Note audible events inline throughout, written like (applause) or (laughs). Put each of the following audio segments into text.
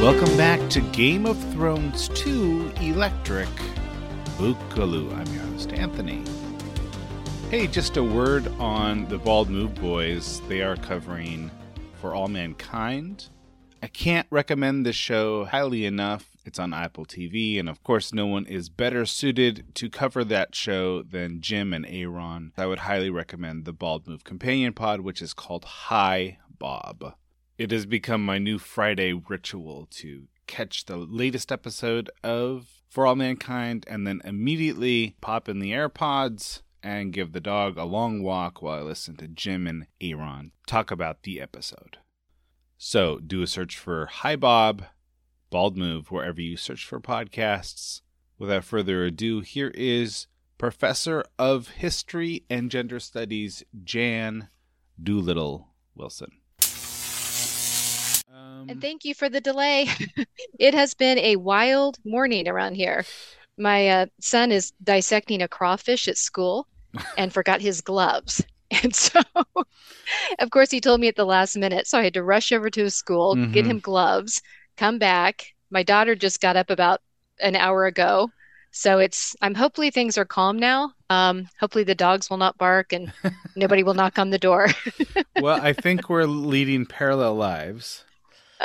Welcome back to Game of Thrones 2 Electric Boogaloo. I'm your host, Anthony. Hey, just a word on the Bald Move Boys. They are covering For All Mankind. I can't recommend this show highly enough. It's on Apple TV, and of course, no one is better suited to cover that show than Jim and Aaron. I would highly recommend the Bald Move Companion Pod, which is called Hi Bob. It has become my new Friday ritual to catch the latest episode of For All Mankind and then immediately pop in the AirPods and give the dog a long walk while I listen to Jim and Aaron talk about the episode. So do a search for Hi Bob, Bald Move, wherever you search for podcasts. Without further ado, here is Professor of History and Gender Studies Jan Doolittle Wilson. And thank you for the delay. (laughs) it has been a wild morning around here. My uh, son is dissecting a crawfish at school (laughs) and forgot his gloves. (laughs) And so, of course, he told me at the last minute. So I had to rush over to his school, mm-hmm. get him gloves, come back. My daughter just got up about an hour ago. So it's, I'm hopefully things are calm now. Um, hopefully the dogs will not bark and nobody will knock on the door. well, I think we're leading parallel lives.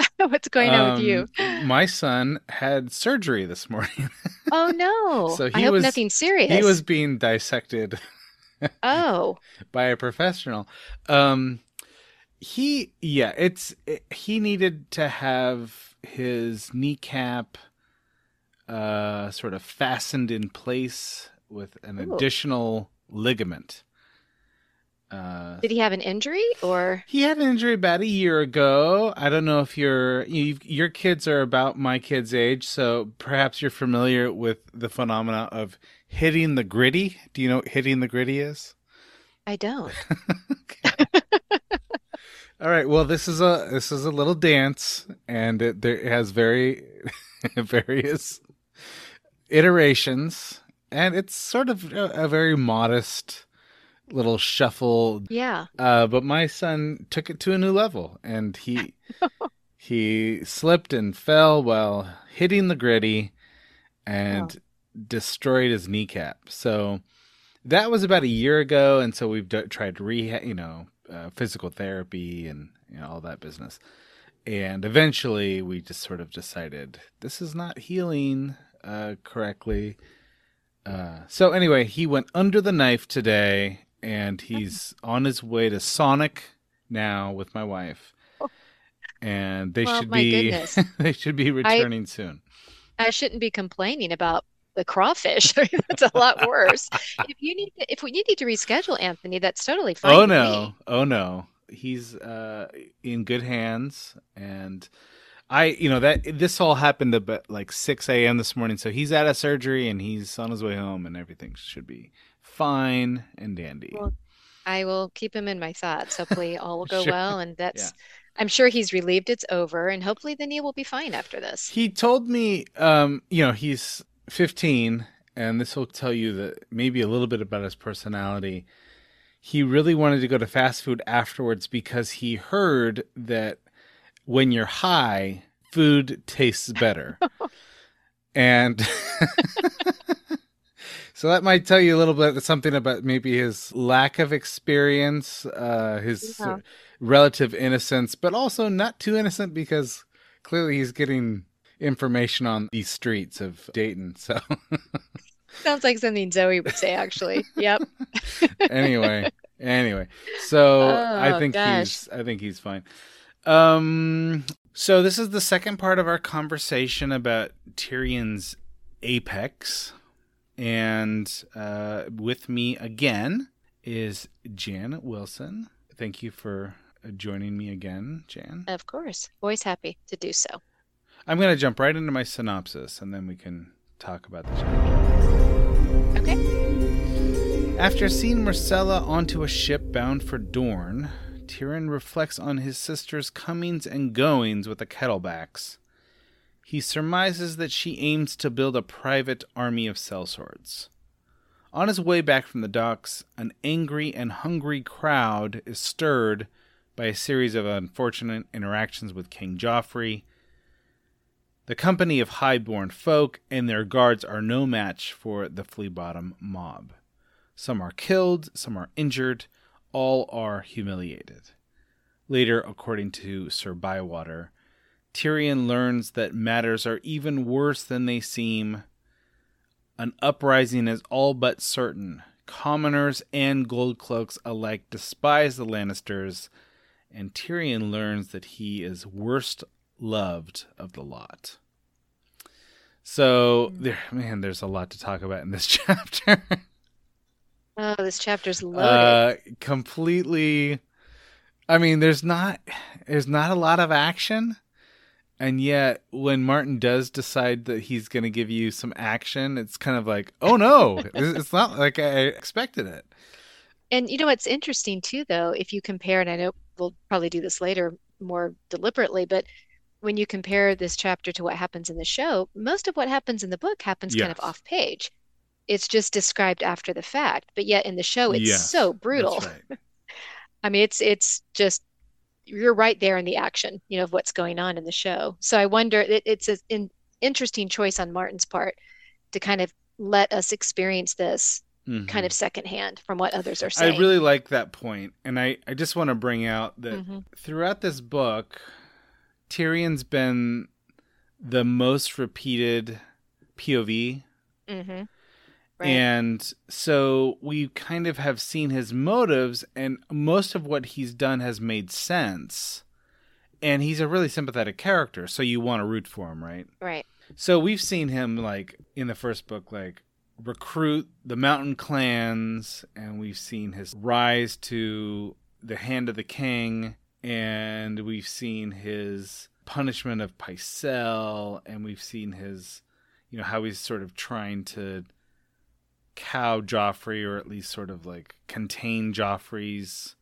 (laughs) What's going on um, with you? Um, my son had surgery this morning. (laughs) oh no! so he I hope was, nothing serious. He was being dissected. oh. (laughs) by a professional. Um, he yeah, it's it, he needed to have his kneecap uh sort of fastened in place with an Ooh. additional ligament. Uh, Did he have an injury or? He had an injury about a year ago. I don't know if your your kids are about my kids' age, so perhaps you're familiar with the phenomena of hitting the griddy. Do you know what hitting the griddy is? I don't. (laughs) All right. Well, this is a this is a little dance, and it, there, it has very (laughs) various iterations, and it's sort of a, a very modest little shuffle. Yeah. Uh, but my son took it to a new level, and he (laughs) he slipped and fell while hitting the griddy, and oh. destroyed his kneecap. So that was about a year ago, and so we've d- tried rehab, you know, uh, physical therapy and you know, all that business. And eventually, we just sort of decided this is not healing uh, correctly. Uh, so anyway, he went under the knife today and he's on his way to Sonic now with my wife. And they well, should be (laughs) they should be returning I, soon. I shouldn't be complaining about the crawfish. (laughs) that's a lot worse. if you need to, if we need to reschedule Anthony, that's totally fine. Oh no. Oh no. He's uh, in good hands and I, you know, that this all happened about like 6 a.m. this morning. So he's out of surgery and he's on his way home and everything should be fine and dandy. Well, I will keep him in my thoughts. Hopefully, (laughs) all will go sure. well, and that's. Yeah. I'm sure he's relieved it's over, and hopefully the knee will be fine after this. He told me, um, you know, he's 15, and this will tell you that maybe a little bit about his personality. he really wanted to go to fast food afterwards because he heard that when you're high, food tastes better. (laughs) and (laughs) so that might tell you a little bit something about maybe his lack of experience, uh, his Yeah. relative innocence, but also not too innocent because clearly he's getting information on these streets of Dayton. (laughs) So Sounds like something Zoe would say, actually. Yep. (laughs) anyway, anyway, so I Oh, think gosh. he's I think he's fine. Um, so this is the second part of our conversation about Tyrion's apex, and uh, with me again is Jan Wilson. Thank you for uh, joining me again, Jan. Of course. Always happy to do so. I'm going to jump right into my synopsis, and then we can talk about the chapter. Okay. After seeing Myrcella onto a ship bound for Dorne, Tyrion reflects on his sister's comings and goings with the Kettleblacks. He surmises that she aims to build a private army of sellswords. On his way back from the docks, an angry and hungry crowd is stirred by a series of unfortunate interactions with King Joffrey. The company of highborn folk and their guards are no match for the Flea Bottom mob. Some are killed, some are injured, all are humiliated. Later, according to Sir Bywater, Tyrion learns that matters are even worse than they seem. An uprising is all but certain. Commoners and goldcloaks alike despise the Lannisters, and Tyrion learns that he is worst loved of the lot. So there man, there's a lot to talk about in this (laughs) chapter. Oh, this chapter's loaded. uh completely I mean, there's not there's not a lot of action. And yet when Martin does decide that he's going to give you some action, it's kind of like, "Oh no, it's not like I expected it." And you know what's interesting too, though, if you compare, and I know we'll probably do this later more deliberately, but when you compare this chapter to what happens in the show, most of what happens in the book happens kind of off page. It's just described after the fact, but yet in the show it's Yes, so brutal. Right. (laughs) I mean, it's it's just you're right there in the action, you know, of what's going on in the show. So I wonder, it, it's an interesting choice on Martin's part to kind of let us experience this Mhm. kind of secondhand from what others are saying. I really like that point, and I, I just want to bring out that Mhm. throughout this book, Tyrion's been the most repeated POV, Mhm. Right. and so we kind of have seen his motives, and most of what he's done has made sense. And he's a really sympathetic character, so you want to root for him, right? Right. So we've seen him like in the first book, like recruit the mountain clans, and we've seen his rise to the hand of the king, and we've seen his punishment of Pycelle, and we've seen his, you know, how he's sort of trying to cow Joffrey, or at least sort of like contain Joffrey's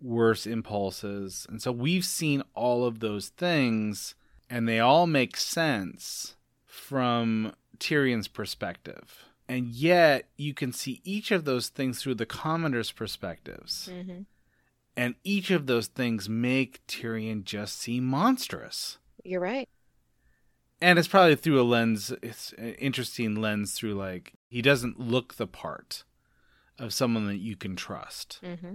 worst impulses. And so we've seen all of those things and they all make sense from Tyrion's perspective. And yet you can see each of those things through the commoners' perspectives. hmm And each of those things make Tyrion just seem monstrous. You're right. And it's probably through a lens, it's an interesting lens through like, he doesn't look the part of someone that you can trust. hmm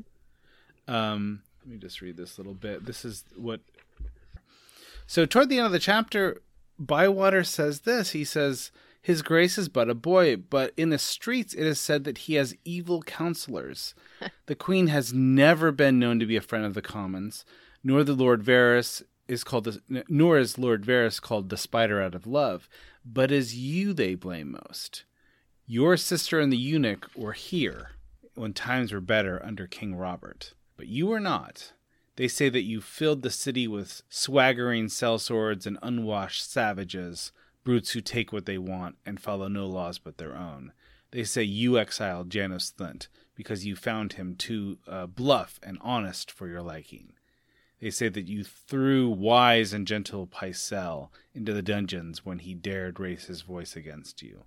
Um, let me just read this little bit. This is what. So, toward the end of the chapter, Bywater says this. He says, His grace is but a boy, but in the streets it is said that he has evil counselors. (laughs) the queen has never been known to be a friend of the commons, nor the Lord Varys is called the, nor is Lord Varys called the spider out of love, but is you they blame most. Your sister and the eunuch were here when times were better under King Robert, but you were not. They say that you filled the city with swaggering sellswords and unwashed savages, brutes who take what they want and follow no laws but their own. They say you exiled Janos Slynt because you found him too uh, bluff and honest for your liking. They say that you threw wise and gentle Pycelle into the dungeons when he dared raise his voice against you.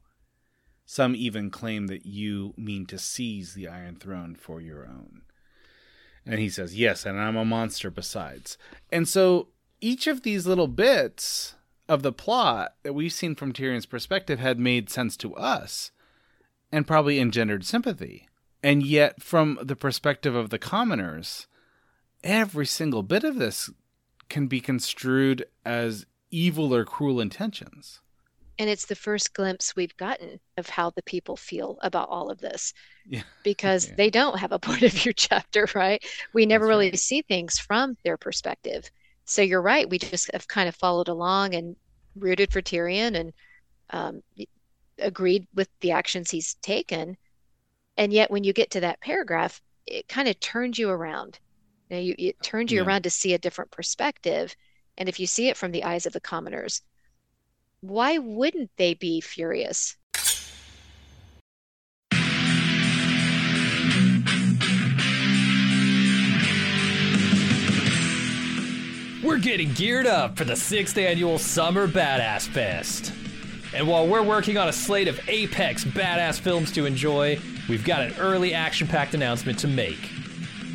Some even claim that you mean to seize the Iron Throne for your own. And he says, Yes, and I'm a monster besides. And so each of these little bits of the plot that we've seen from Tyrion's perspective had made sense to us and probably engendered sympathy. And yet, from the perspective of the commoners, every single bit of this can be construed as evil or cruel intentions. And it's the first glimpse we've gotten of how the people feel about all of this. Yeah. (laughs) Because Yeah. they don't have a (laughs) point of view chapter, right? We never That's really right. see things from their perspective. So you're right. We just have kind of followed along and rooted for Tyrion and um, agreed with the actions he's taken. And yet, when you get to that paragraph, it kind of turns you around. You know, you, it turns you Yeah. around to see a different perspective. And if you see it from the eyes of the commoners, why wouldn't they be furious? We're getting geared up for the sixth annual Summer Badass Fest. And while we're working on a slate of apex badass films to enjoy, we've got an early action packed announcement to make.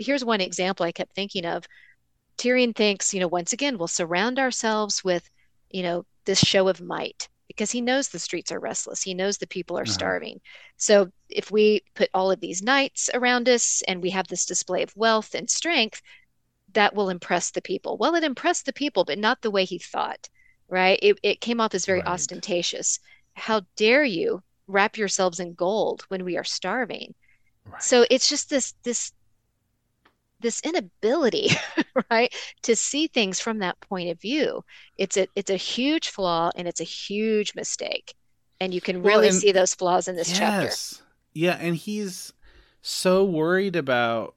Here's one example I kept thinking of. Tyrion thinks, you know, once again, we'll surround ourselves with, you know, this show of might because he knows the streets are restless. He knows the people are Uh-huh. starving. So if we put all of these knights around us and we have this display of wealth and strength, that will impress the people. Well, it impressed the people, but not the way he thought, right? It, it came off as very Right. ostentatious. How dare you wrap yourselves in gold when we are starving? Right. So it's just this this this inability, (laughs) right, to see things from that point of view. It's a it's a huge flaw and it's a huge mistake. And you can Well, really and- see those flaws in this chapter. yes. Yeah, and he's so worried about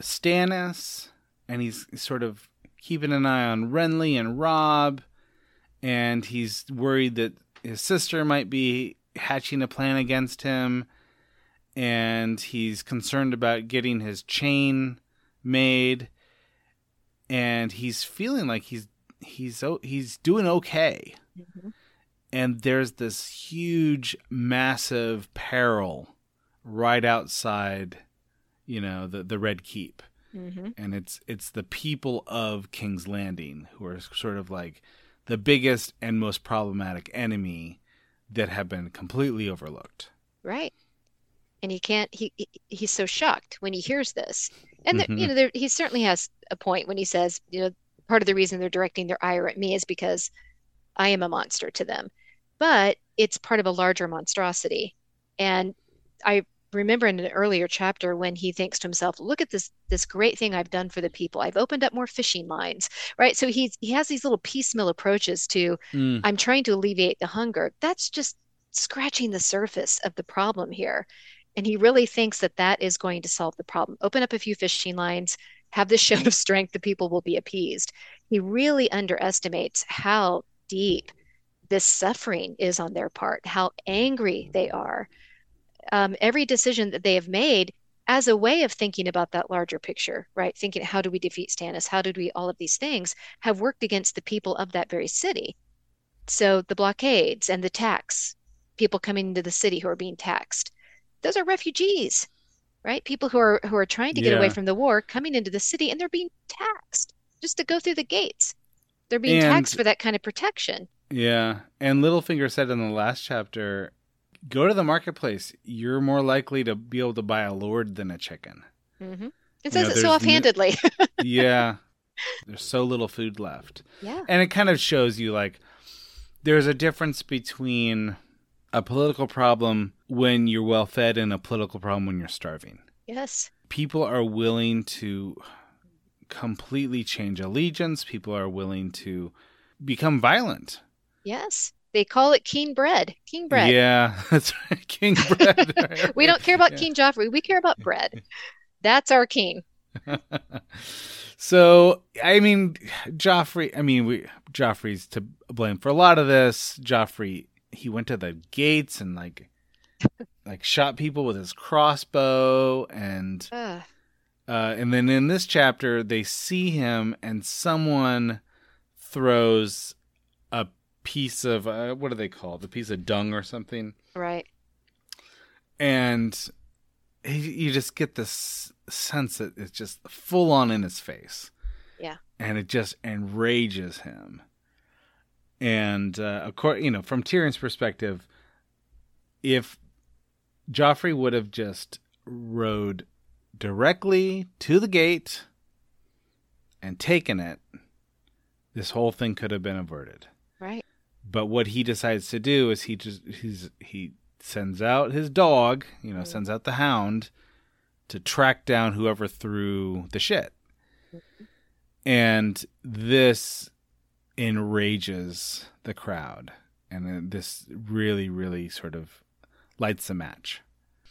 Stannis, and he's sort of keeping an eye on Renly and Robb, and he's worried that his sister might be hatching a plan against him, and he's concerned about getting his chain made, and he's feeling like he's he's he's doing okay Mhm. and there's this huge massive peril right outside you know the the red keep Mhm. and it's it's the people of king's landing who are sort of like the biggest and most problematic enemy that have been completely overlooked Right. And he can't he he- he's so shocked when he hears this. And there, you know there, he certainly has a point when he says, you know, part of the reason they're directing their ire at me is because I am a monster to them. But it's part of a larger monstrosity. And I remember in an earlier chapter when he thinks to himself, look at this this great thing I've done for the people. I've opened up more fishing lines, right? So he's he has these little piecemeal approaches to Mm, I'm trying to alleviate the hunger. That's just scratching the surface of the problem here. And he really thinks that that is going to solve the problem. Open up a few fishing lines, have this show of strength, the people will be appeased. He really underestimates how deep this suffering is on their part, how angry they are. Um, every decision that they have made as a way of thinking about that larger picture, right? Thinking, how do we defeat Stannis? How did we, all of these things have worked against the people of that very city. So the blockades and the tax, people coming into the city who are being taxed, those are refugees, right? People who are who are trying to get yeah. away from the war coming into the city and they're being taxed just to go through the gates. They're being and, taxed for that kind of protection. Yeah. And Littlefinger said in the last chapter, go to the marketplace. You're more likely to be able to buy a lord than a chicken. Mm-hmm. It says you know, it so offhandedly. (laughs) yeah. There's so little food left. Yeah. And it kind of shows you like there's a difference between a political problem when you're well fed and a political problem when you're starving. Yes. People are willing to completely change allegiance. People are willing to become violent. Yes. They call it king bread. King bread. Yeah, (laughs) that's right. King (laughs) bread. we don't care about yeah. King Joffrey. We care about bread. (laughs) That's our king. so, I mean, Joffrey, I mean, we Joffrey's to blame for a lot of this. Joffrey, he went to the gates and like like shot people with his crossbow and uh. And then in this chapter they see him and someone throws a piece of uh, what do they call it? The piece of dung or something. Right. And he, you just get this sense that it's just full on in his face. Yeah. And it just enrages him. And uh, of course, you know, from Tyrion's perspective, if Joffrey would have just rode directly to the gate and taken it, this whole thing could have been averted. Right. But what he decides to do is he just he's he sends out his dog, you know, mm-hmm. sends out the hound to track down whoever threw the shit. Mm-hmm. And this enrages the crowd. And this really, really sort of lights the match.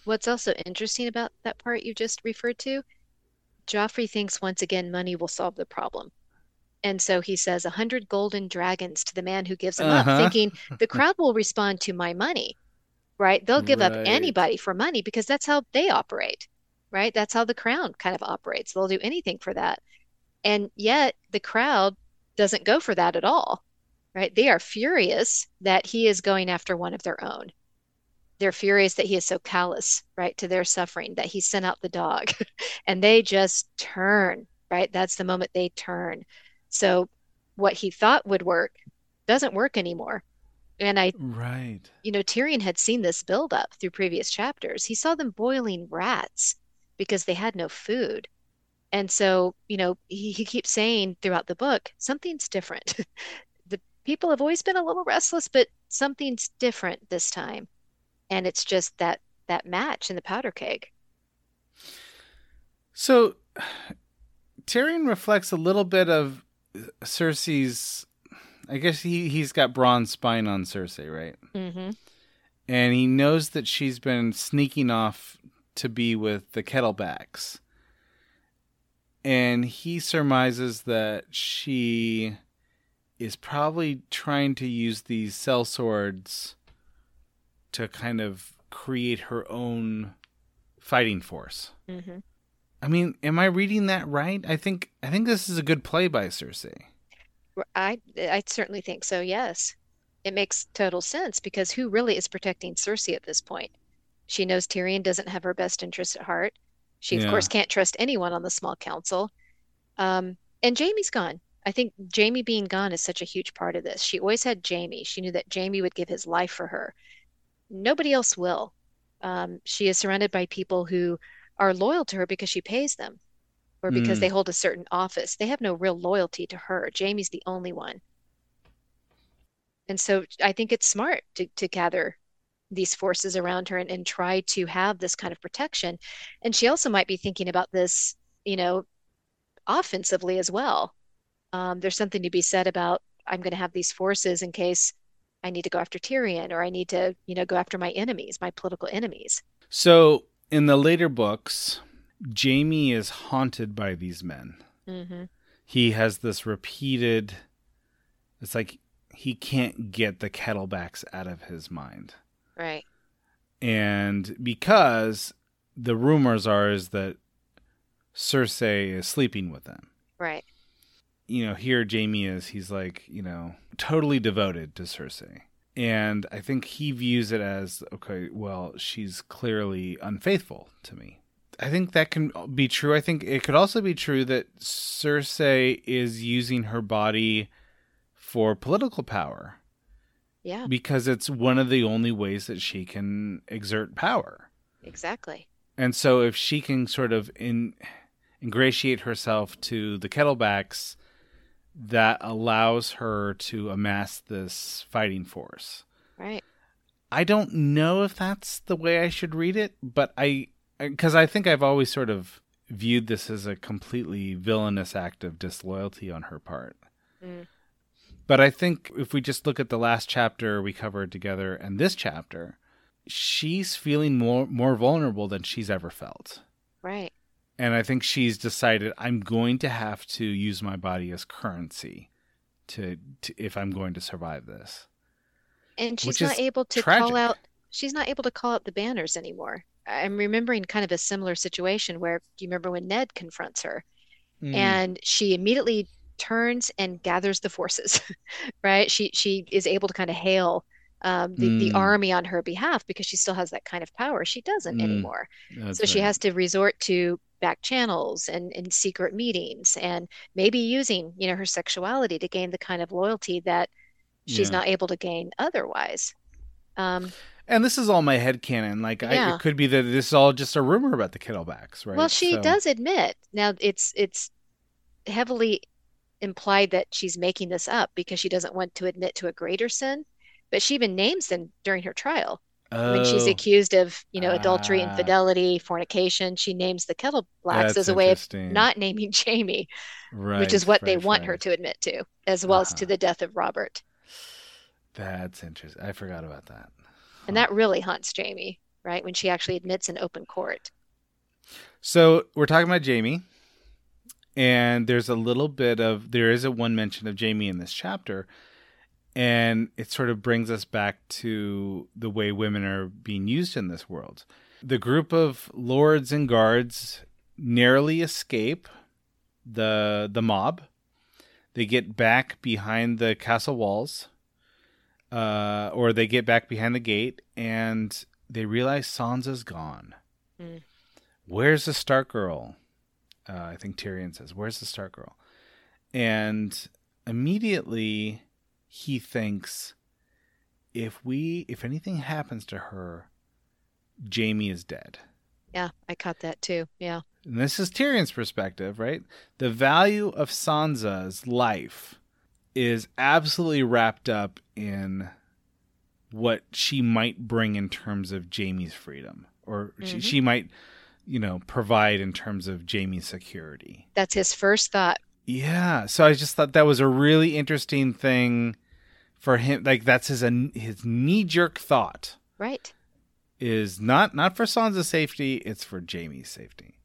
What's also interesting about that part you just referred to, Joffrey thinks once again money will solve the problem. And so he says a hundred golden dragons to the man who gives them uh-huh. up, thinking the (laughs) crowd will respond to my money, right? They'll give right. up anybody for money because that's how they operate, right? That's how the crown kind of operates. They'll do anything for that. And yet the crowd doesn't go for that at all, right? They are furious that he is going after one of their own. They're furious that he is so callous, right, to their suffering, that he sent out the dog. (laughs) and they just turn, right? That's the moment they turn. So what he thought would work doesn't work anymore. And I, right, you know, Tyrion had seen this build up through previous chapters. He saw them boiling rats because they had no food. And so, you know, he, he keeps saying throughout the book, something's different. (laughs) the people have always been a little restless, but something's different this time. And it's just that that match in the powder keg. So Tyrion reflects a little bit of Cersei's. I guess he he's got Bronn spying on Cersei, right? Mm-hmm. And he knows that she's been sneaking off to be with the Kettleblacks, and he surmises that she is probably trying to use these sellswords to kind of create her own fighting force. Mm-hmm. I mean, am I reading that right? I think I think this is a good play by Cersei. I I certainly think so. Yes, it makes total sense because who really is protecting Cersei at this point? She knows Tyrion doesn't have her best interest at heart. She of yeah. course can't trust anyone on the small council. Um, and Jaime's gone. I think Jaime being gone is such a huge part of this. She always had Jaime. She knew that Jaime would give his life for her. Nobody else will. Um, she is surrounded by people who are loyal to her because she pays them or because mm. they hold a certain office. They have no real loyalty to her. Jaime's the only one. And so I think it's smart to, to gather these forces around her and, and try to have this kind of protection. And she also might be thinking about this, you know, offensively as well. Um, there's something to be said about I'm going to have these forces in case I need to go after Tyrion or I need to, you know, go after my enemies, my political enemies. So in the later books, Jaime is haunted by these men. Mm-hmm. He has this repeated. It's like he can't get the Kettleblacks out of his mind. Right. And because the rumors are is that Cersei is sleeping with them. Right. You know, here Jaime is, he's like, you know, totally devoted to Cersei. And I think he views it as, okay, well, she's clearly unfaithful to me. I think that can be true. I think it could also be true that Cersei is using her body for political power. Yeah. Because it's one of the only ways that she can exert power. Exactly. And so if she can sort of in, ingratiate herself to the Kettleblacks, that allows her to amass this fighting force. Right. I don't know if that's the way I should read it, but I because I think I've always sort of viewed this as a completely villainous act of disloyalty on her part. Mm. But I think if we just look at the last chapter we covered together and this chapter, she's feeling more more vulnerable than she's ever felt. Right. And I think she's decided I'm going to have to use my body as currency to, to if I'm going to survive this. And she's not able to tragic. call out she's not able to call out the banners anymore. I'm remembering kind of a similar situation where do you remember when Ned confronts her Mm. and she immediately turns and gathers the forces, (laughs) right? She she is able to kind of hail um, the, the Mm. army on her behalf because she still has that kind of power. She doesn't Mm. anymore. That's So she has to resort to back channels and, and secret meetings and maybe using, you know, her sexuality to gain the kind of loyalty that she's Yeah. not able to gain otherwise. Um, And this is all my head canon. Like I, it could be that this is all just a rumor about the Kettleblacks, right? Well, she So- does admit. Now it's it's heavily implied that she's making this up because she doesn't want to admit to a greater sin, but she even names them during her trial. When she's Oh, accused of, you know, adultery, Ah. infidelity, fornication, she names the kettle blacks That's as a way of not naming (laughs) Jaime, right, which is what they right, want her to admit to, as well as to Uh-huh. the death of Robert. That's interesting. I forgot about that. And that really haunts Jaime, right? When she actually admits in open court. So we're talking about Jaime, and there's a little bit of there is a one mention of Jaime in this chapter, and it sort of brings us back to the way women are being used in this world. The group of lords and guards narrowly escape the the mob. They get back behind the castle walls, uh, or they get back behind the gate, and they realize Sansa's gone. Mm. Where's the Stark girl? Uh, I think Tyrion says, "Where's the Stark girl?" And immediately he thinks, if we, if anything happens to her, Jaime is dead. Yeah, I caught that too. Yeah. And this is Tyrion's perspective, right? The value of Sansa's life is absolutely wrapped up in what she might bring in terms of Jaime's freedom, or she, Mhm. she might, you know, provide in terms of Jaime's security. That's his first thought. Yeah, so I just thought that was a really interesting thing for him. Like that's his his knee jerk thought Right. is not not for Sansa's safety, it's for Jaime's safety.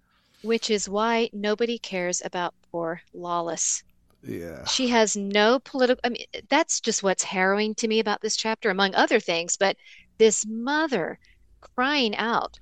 Which is why nobody cares about poor Lollys. Yeah. She has no political, I mean, that's just what's harrowing to me about this chapter, among other things. But this mother crying out,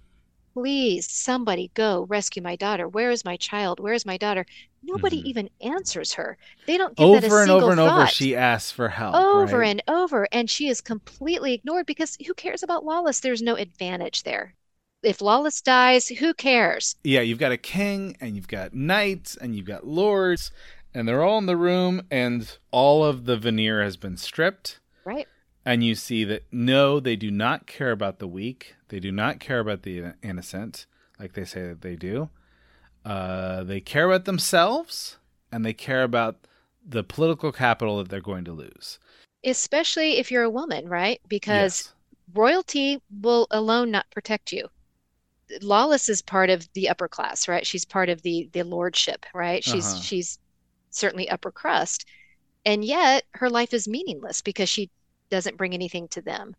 please, somebody go rescue my daughter. Where is my child? Where is my daughter? Nobody Mhm. even answers her. They don't give that a over and single over and over thought. she asks for help over right? and over and she is completely ignored because who cares about Lollys there's no advantage there if Lollys dies who cares yeah you've got a king and you've got knights and you've got lords and they're all in the room and all of the veneer has been stripped right and you see that no they do not care about the weak. They do not care about the innocent like they say that they do. Uh, they care about themselves and they care about the political capital that they're going to lose. Especially if you're a woman right? Because Yes. royalty will alone not protect you. Lollys is part of the upper class right? She's part of the the lordship right? She's Uh-huh. she's certainly upper crust. And yet her life is meaningless because she doesn't bring anything to them.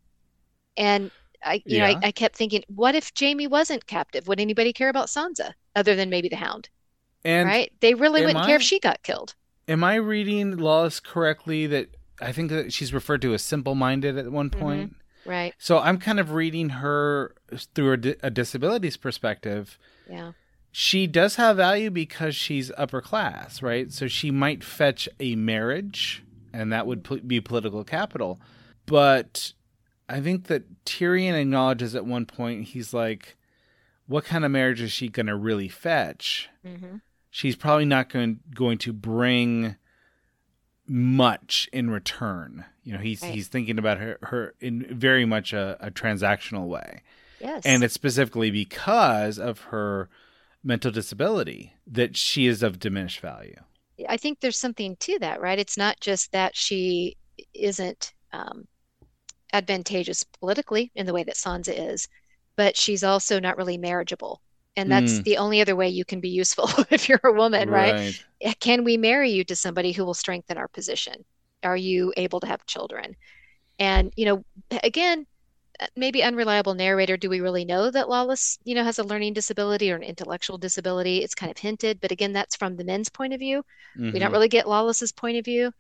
And I, you know, Yeah. I, I kept thinking, what if Jaime wasn't captive? Would anybody care about Sansa other than maybe the Hound? And right? They really wouldn't care if she got killed. am I reading Lollys correctly that I think that she's referred to as simple-minded at one mm-hmm. point? Right. So I'm kind of reading her through a, di- a disabilities perspective. Yeah. She does have value because she's upper class, right? So she might fetch a marriage, and that would pol- be political capital. But I think that Tyrion acknowledges at one point, he's like, what kind of marriage is she going to really fetch? hmm She's probably not going going to bring much in return. You know, he's Right. he's thinking about her her in very much a, a transactional way, Yes. and it's specifically because of her mental disability that she is of diminished value. I think there's something to that, right? It's not just that she isn't um, advantageous politically in the way that Sansa is, but she's also not really marriageable. And that's Mm. the only other way you can be useful (laughs) if you're a woman, right? Can we marry you to somebody who will strengthen our position? Are you able to have children? And, you know, again, uh, maybe unreliable narrator, do we really know that Lollys, you know, has a learning disability or an intellectual disability? It's kind of hinted, but again, that's from the men's point of view. We don't Mhm. really get Lollys's point of view.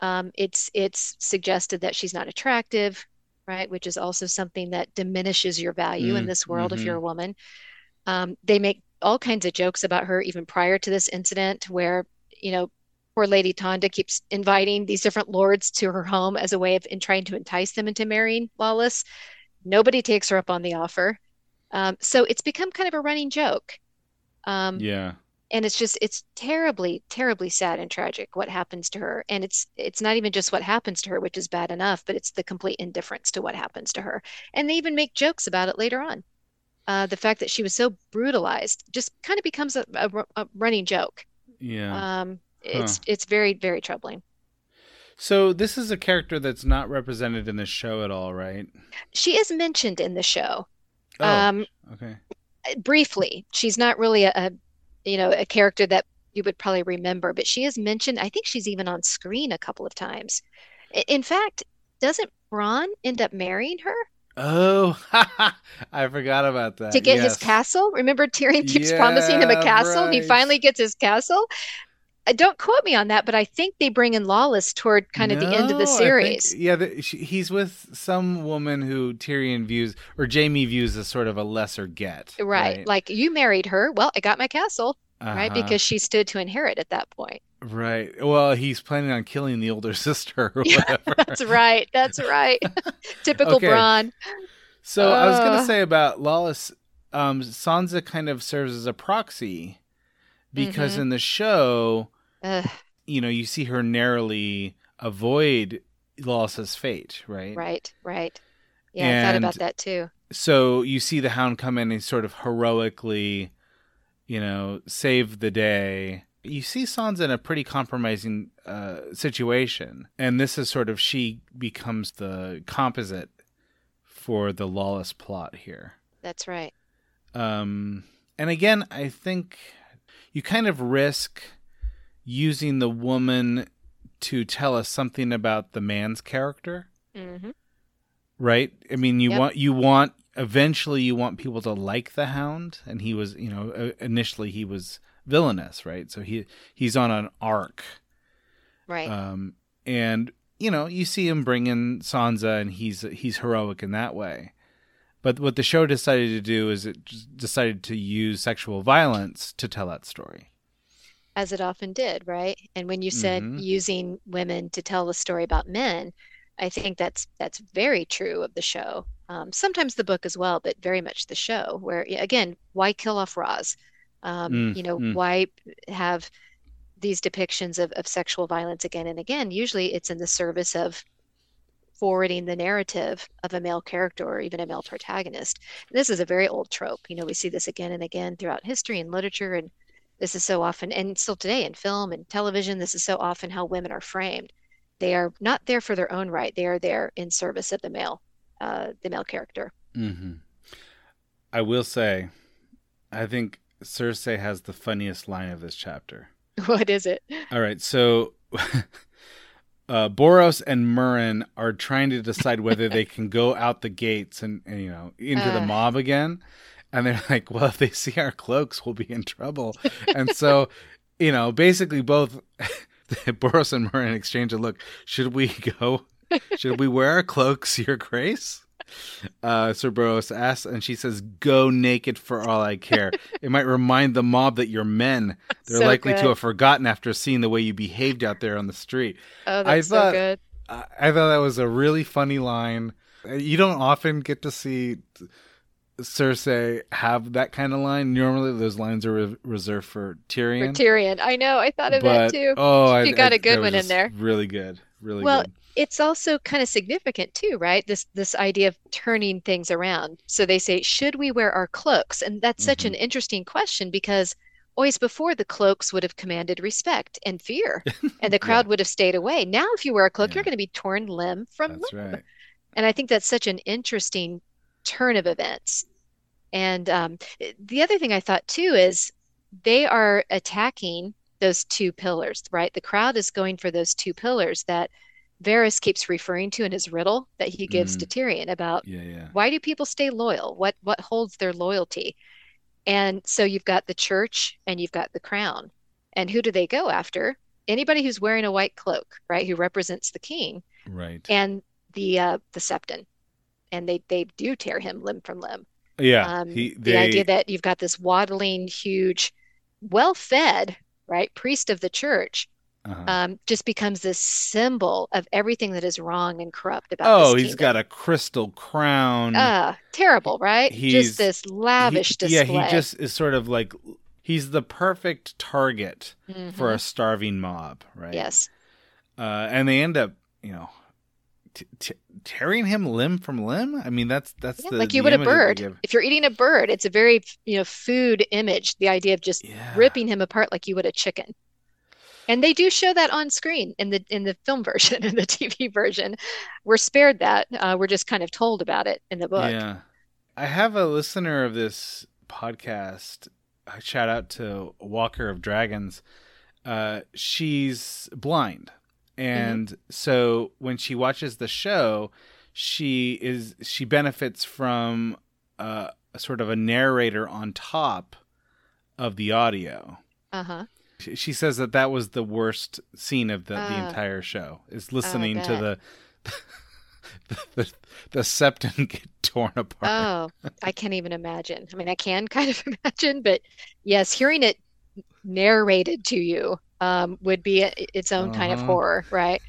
Um, it's it's suggested that she's not attractive, right? Which is also something that diminishes your value in Mm, this world if mhm. you're a woman. Um, they make all kinds of jokes about her even prior to this incident, where you know poor Lady Tanda keeps inviting these different lords to her home as a way of in trying to entice them into marrying Lollys. Nobody takes her up on the offer. Um, so it's become kind of a running joke. Um, Yeah. And it's just it's terribly terribly sad and tragic what happens to her. And it's it's not even just what happens to her which is bad enough but it's the complete indifference to what happens to her. And they even make jokes about it later on. Uh, the fact that she was so brutalized just kind of becomes a, a, a running joke. Yeah. um, it's it's very very troubling. So this is a character that's not represented in the show at all, right? she is mentioned in the show. Oh, um, okay. briefly. She's not really a, a you know a character that you would probably remember but she is mentioned i think she's even on screen a couple of times. In fact doesn't Bronn end up marrying her? Oh, (laughs) I forgot about that. to get his castle? Remember Tyrion keeps promising him a Yeah, castle and he finally gets his castle don't quote me on that but i think they bring in Lollys toward kind of the end of the No, I think- series yeah, the, she, he's with some woman who Tyrion views or Jaime views as sort of a lesser get. right like you married her well i got my castle right Uh-huh. because she stood to inherit at that point right. Well, he's planning on killing the older (laughs) sister or Yeah, whatever. (laughs) that's right that's right (laughs) typical Okay. Bronn So I was Uh. gonna say about Lollys, um, Sansa kind of serves as a proxy because Mhm. in the show, Ugh, you know, you see her narrowly avoid Lollys's fate, right? right right yeah i thought about that too So you see the Hound come in and sort of heroically, you know, save the day. You see Sansa in a pretty compromising uh, situation, and this is sort of she becomes the composite for the Lollys plot here. that's right Um, and again, I think you kind of risk using the woman to tell us something about the man's character, hmm right? I mean, you Yep. want you want eventually you want people to like the Hound, and he was, you know, uh, initially he was villainous, right? So he he's on an arc, right um, and you know you see him bring in Sansa, and he's he's heroic in that way. But what the show decided to do is it decided to use sexual violence to tell that story. As it often did, right? And when you said Mhm. using women to tell the story about men, I think that's that's very true of the show. Um, sometimes the book as well, but very much the show. Where again, why kill off Ros? Um, Mm, you know, mm. why have these depictions of, of sexual violence again and again? Usually, it's in the service of forwarding the narrative of a male character or even a male protagonist. This is a very old trope. You know, we see this again and again throughout history and literature, and this is so often, and still today in film and television, this is so often how women are framed. They are not there for their own right; they are there in service of the male, uh, the male character. Mm-hmm. I will say, I think Cersei has the funniest line of this chapter. (laughs) What is it? All right, so (laughs) uh, Boros and Meryn are trying to decide whether they (laughs) can go out the gates and, and you know into the Uh. mob again. And they're like, (laughs) "Well, if they see our cloaks, we'll be in trouble." and so, (laughs) you know, basically both (laughs) Boros and Meryn exchange a look. Should we go? Should we wear our cloaks, Your Grace? Uh, Sir Boros asks, and she says, "Go naked for all I care." it might remind the mob that you're men. They're So likely good. to have forgotten after seeing the way you behaved out there on the street. Oh, I that's thought- so good. I I thought that was a really funny line. You don't often get to see Cersei have that kind of line. Normally, those lines are re- reserved for For Tyrion. Tyrion. I know. I thought of but that too. oh, I, You got I- a good one in there. Really good, really good. Well, good. it's also kind of significant too, right? This this idea of turning things around. So they say, should we wear our cloaks? And that's such Mm-hmm. an interesting question because always before the cloaks would have commanded respect and fear, (laughs) and the crowd would have stayed away. Now, if you wear a cloak, Yeah. you're going to be torn limb from That's limb. right. And I think that's such an interesting turn of events. And um, the other thing I thought too is they are attacking those two pillars, right? The crowd is going for those two pillars that Varys keeps referring to in his riddle that he gives to Tyrion about Yeah, yeah. why do people stay loyal? What what holds their loyalty? And so you've got the church and you've got the crown. And who do they go after? Anybody who's wearing a white cloak, right? Who represents the king Right. and the uh the septon. And they they do tear him limb from limb. yeah. Um, he, the idea that you've got this waddling, huge, well-fed, right, priest of the church uh-huh. um, just becomes this symbol of everything that is wrong and corrupt about oh, he's got a crystal crown. Ah, terrible, right? He's- Just this lavish He- display. Yeah, he just is sort of like he's the perfect target for Mhm. a starving mob, right? Yes. Uh, and they end up, you know, t- t- tearing him limb from limb. I mean, that's that's Yeah, the like you would a image that they bird. If you're eating a bird, it's a very, you know, food image, the idea of just Yeah. ripping him apart like you would a chicken. And they do show that on screen in the in the film (laughs) version and the TV version. We're spared that. Uh, we're just kind of told about it in the book. Yeah. I have a listener of this podcast. I shout out to Walker of Dragons. Uh, she's blind. And so when she watches the show, she is she benefits from uh, a sort of a narrator on top of the audio. Uh-huh. She- She says that that was the worst scene of the, the Ah. entire show is listening to bet. (laughs) the, the the septon get torn apart. Oh, I can't even imagine. I mean, I can kind of (laughs) imagine, but yes, hearing it narrated to you um, would be a, its own kind of Uh-huh. horror, right?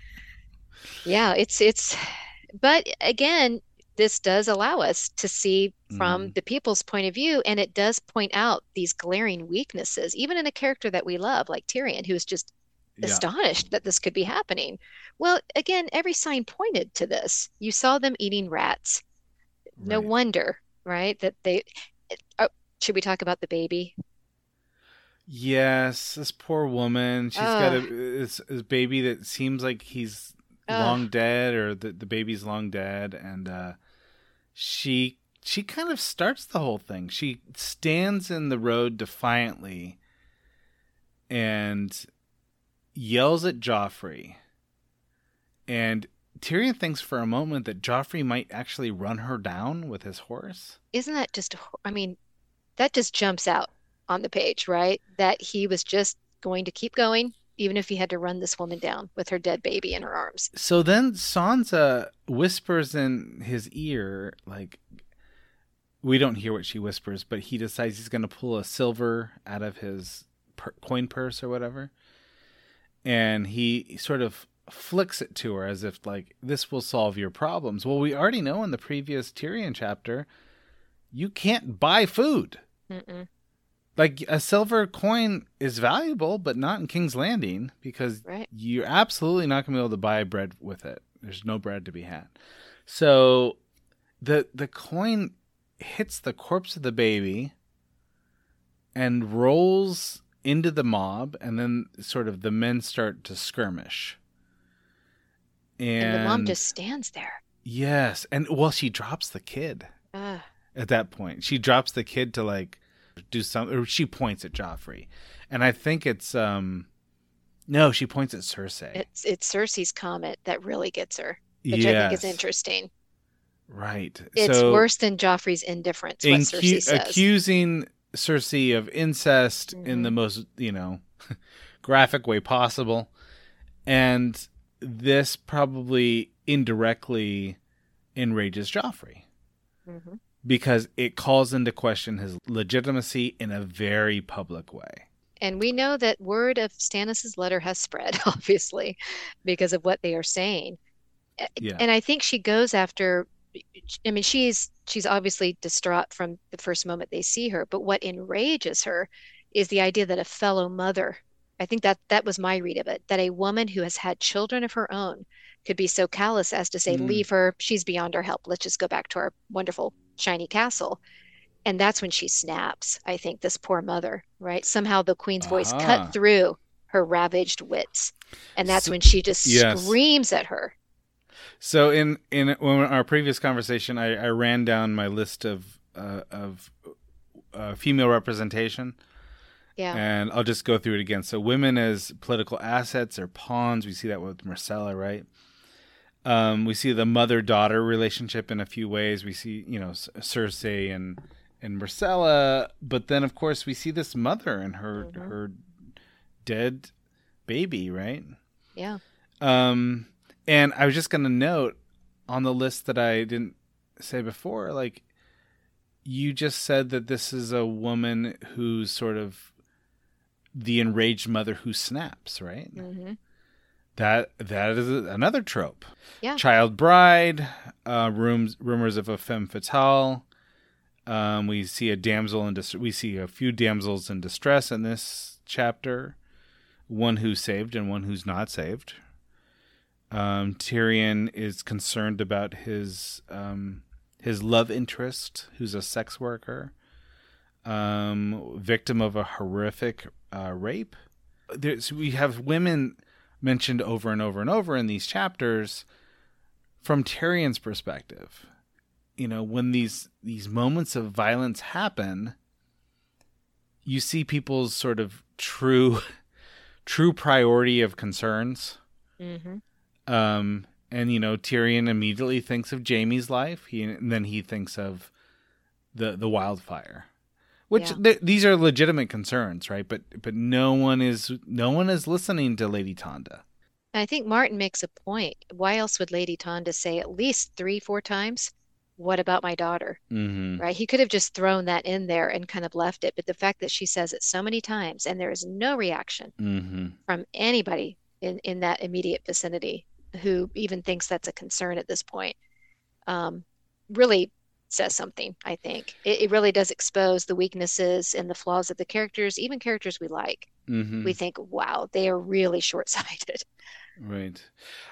Yeah, it's it's, but again, this does allow us to see from Mhm. the people's point of view, and it does point out these glaring weaknesses, even in a character that we love, like Tyrion, who is just Yeah. astonished that this could be happening. Well, again, every sign pointed to this. You saw them eating rats. No Right. wonder, right? That they. Oh, should we talk about the baby? Yes, this poor woman. She's got a this, this baby that seems like he's Ugh. long dead, or the the baby's long dead, and uh, she she kind of starts the whole thing. She stands in the road defiantly and yells at Joffrey. And Tyrion thinks for a moment that Joffrey might actually run her down with his horse. Isn't that just? hor- I mean, that just jumps out on the page, right? That he was just going to keep going, even if he had to run this woman down with her dead baby in her arms. So then Sansa whispers in his ear, like, we don't hear what she whispers, but he decides he's going to pull a silver out of his per- coin purse or whatever. And he sort of flicks it to her as if, like, this will solve your problems. Well, we already know in the previous Tyrion chapter, you can't buy food. Mm-mm. Like, a silver coin is valuable, but not in King's Landing because Right. you're absolutely not going to be able to buy bread with it. There's no bread to be had. So the the coin hits the corpse of the baby and rolls into the mob and then sort of the men start to skirmish. And, And the mom just stands there. Yes, and well she drops the kid Ugh. at that point. She drops the kid to like do some or she points at Joffrey. And I think it's um No, she points at Cersei. It's it's Cersei's comment that really gets her, which I think is interesting. Right. It's so worse than Joffrey's indifference. What incu- Cersei says. accusing Cersei of incest in the Mhm. most, you know, (laughs) graphic way possible. And this probably indirectly enrages Joffrey Mhm. Because it calls into question his legitimacy in a very public way. And we know that word of Stannis's letter has spread, (laughs) obviously, because of what they are saying. Yeah. And I think she goes after, I mean, she's she's obviously distraught from the first moment they see her, but what enrages her is the idea that a fellow mother, I think that that was my read of it, that a woman who has had children of her own could be so callous as to say, Mm. leave her, she's beyond our help. Let's just go back to our wonderful shiny castle. And that's when she snaps, I think, this poor mother, right? Somehow the queen's voice cut through her ravaged wits. And that's So- when she just yes. screams at her. So in in when our previous conversation, I, I ran down my list of uh, of uh, female representation, Yeah. and I'll just go through it again. So women as political assets or pawns. We see that with Myrcella, right? Um, we see the mother daughter relationship in a few ways. We see you know Cersei and and Myrcella, but then of course we see this mother and her Mhm. her dead baby, right? Yeah. Um, and I was just gonna note on the list that I didn't say before, like you just said that this is a woman who's sort of the enraged mother who snaps, right? hmm That that is another trope. Yeah. Child bride, uh, rooms, rumors of a femme fatale. Um, we see a damsel in dis- we see a few damsels in distress in this chapter, one who's saved and one who's not saved. Um, Tyrion is concerned about his um, his love interest, who's a sex worker, um, victim of a horrific uh, rape. There's, we have women mentioned over and over and over in these chapters from Tyrion's perspective. You know, when these these moments of violence happen, you see people's sort of true (laughs) true priority of concerns. hmm Um, and you know, Tyrion immediately thinks of Jaime's life. He and then he thinks of the the wildfire, which Yeah. th- these are legitimate concerns, right? But but no one is no one is listening to Lady Tanda. I think Martin makes a point. Why else would Lady Tanda say at least three, four times, What about my daughter? Mm-hmm. Right? He could have just thrown that in there and kind of left it. But the fact that she says it so many times and there is no reaction Mm-hmm. from anybody in, in that immediate vicinity who even thinks that's a concern at this point um, really says something, I think. It, it really does expose the weaknesses and the flaws of the characters, even characters we like. Mm-hmm. We think, wow, they are really (laughs) short sighted. Right.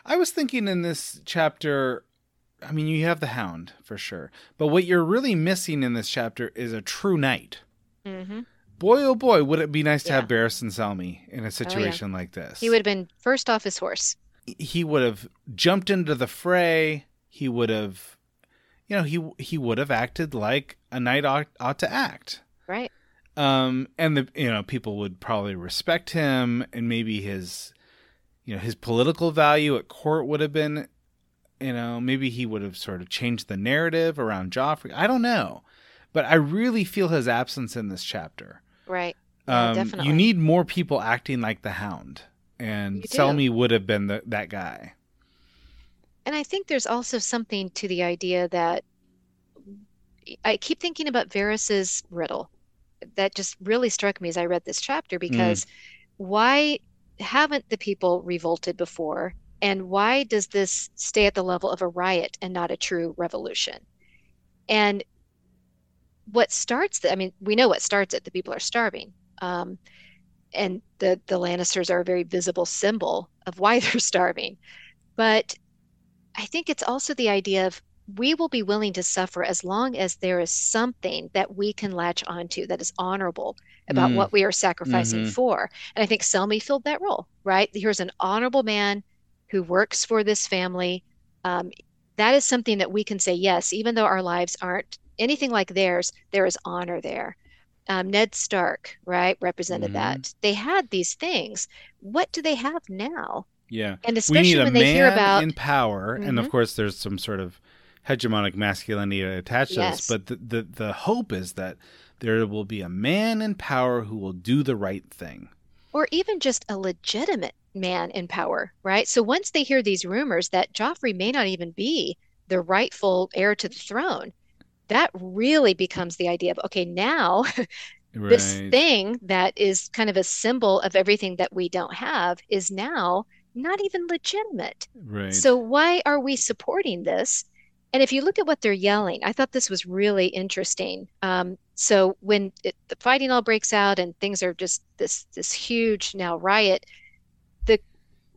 I was thinking in this chapter, I mean, you have the hound for sure, but what you're really missing in this chapter is a true knight. hmm Boy, oh boy, would it be nice to Yeah. Oh, have Barristan Selmy in a situation like this. He would have been first off his horse. he would have jumped into the fray. He would have, you know, he he would have acted like a knight ought, ought to act. Right. Um, and the you know people would probably respect him, and maybe his, you know, his political value at court would have been, you know, maybe he would have sort of changed the narrative around Joffrey. I don't know, but I really feel his absence in this chapter. Right. Yeah, Um, definitely. you need more people acting like the Hound, and. Selmy would have been the, that guy. And I think there's also something to the idea that I keep thinking about Varys's riddle. That just really struck me as I read this chapter because why haven't the people revolted before? And why does this stay at the level of a riot and not a true revolution? And what starts the, I mean, we know what starts it. The people are starving. Um, and the, the Lannisters are a very visible symbol of why (laughs) they're starving. But I think it's also the idea of we will be willing to suffer as long as there is something that we can latch onto that is honorable about Mm. what we are sacrificing Mhm. for. And I think Selmy filled that role, right? Here's an honorable man who works for this family. Um, that is something that we can say, yes, even though our lives aren't anything like theirs, there is honor there. Um, Ned Stark, right, represented Mhm. that. They had these things. What do they have now? Yeah. And especially when they hear man about in power, and of Mhm. course, there's some sort of hegemonic masculinity attached to this. But the, the the hope is that there will be a man in power who will do the right thing. or even just a legitimate man in power, right? So once they hear these rumors that Joffrey may not even be the rightful heir to the throne, that really becomes the idea of okay, now (laughs) this thing that is kind of a symbol of everything that we don't have is now not even legitimate. Right. So why are we supporting this? And if you look at what they're yelling, I thought this was really interesting. Um, so when it, the fighting all breaks out and things are just this this huge now riot, the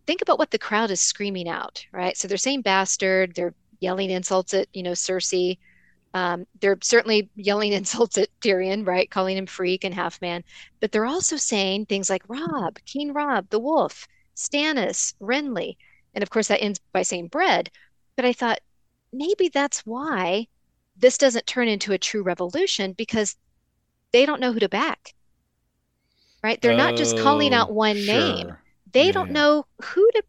think about what the crowd is screaming out, right? So they're saying bastard, they're yelling insults at you know Cersei. Um, they're certainly yelling (laughs) insults at Tyrion, right? Calling him freak and half man. But they're also saying things like Robb, King Robb, the Wolf, Stannis, Renly. And of course, that ends by saying bread. But I thought maybe that's why this doesn't turn into a true revolution because they don't know who to back. Right? They're not just calling out Oh, one name. They Yeah, don't know who to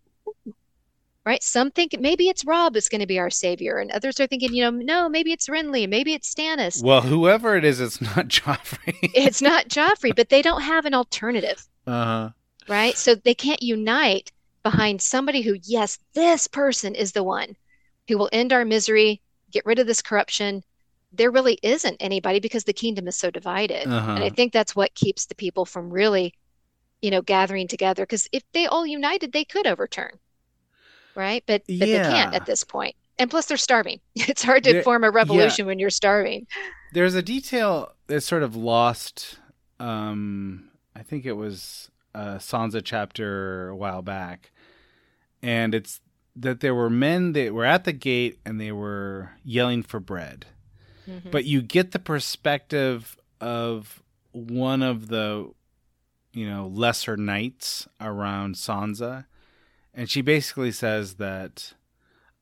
right? Some think maybe it's Robb that's going to be our savior, and others are thinking, you know, no, maybe it's Renly, maybe it's Stannis. Well, whoever it is, it's not (laughs) Joffrey. It's not Joffrey, but they don't have an alternative, uh huh. Right? So they can't unite behind somebody who, yes, this person is the one who will end our misery, get rid of this corruption. There really isn't anybody because the kingdom is so divided. Uh-huh. And I think that's what keeps the people from really, you know, gathering together. Because if they all united, they could overturn, right? But but they can't at this point. And plus, they're starving. (laughs) It's hard to There- form a revolution when you're starving. There's a detail that's sort of lost. Um, I think it was a Sansa chapter a while back, and it's that there were men that were at the gate and they were yelling for bread. Mhm. But you get the perspective of one of the, you know, lesser knights around Sansa, and she basically says that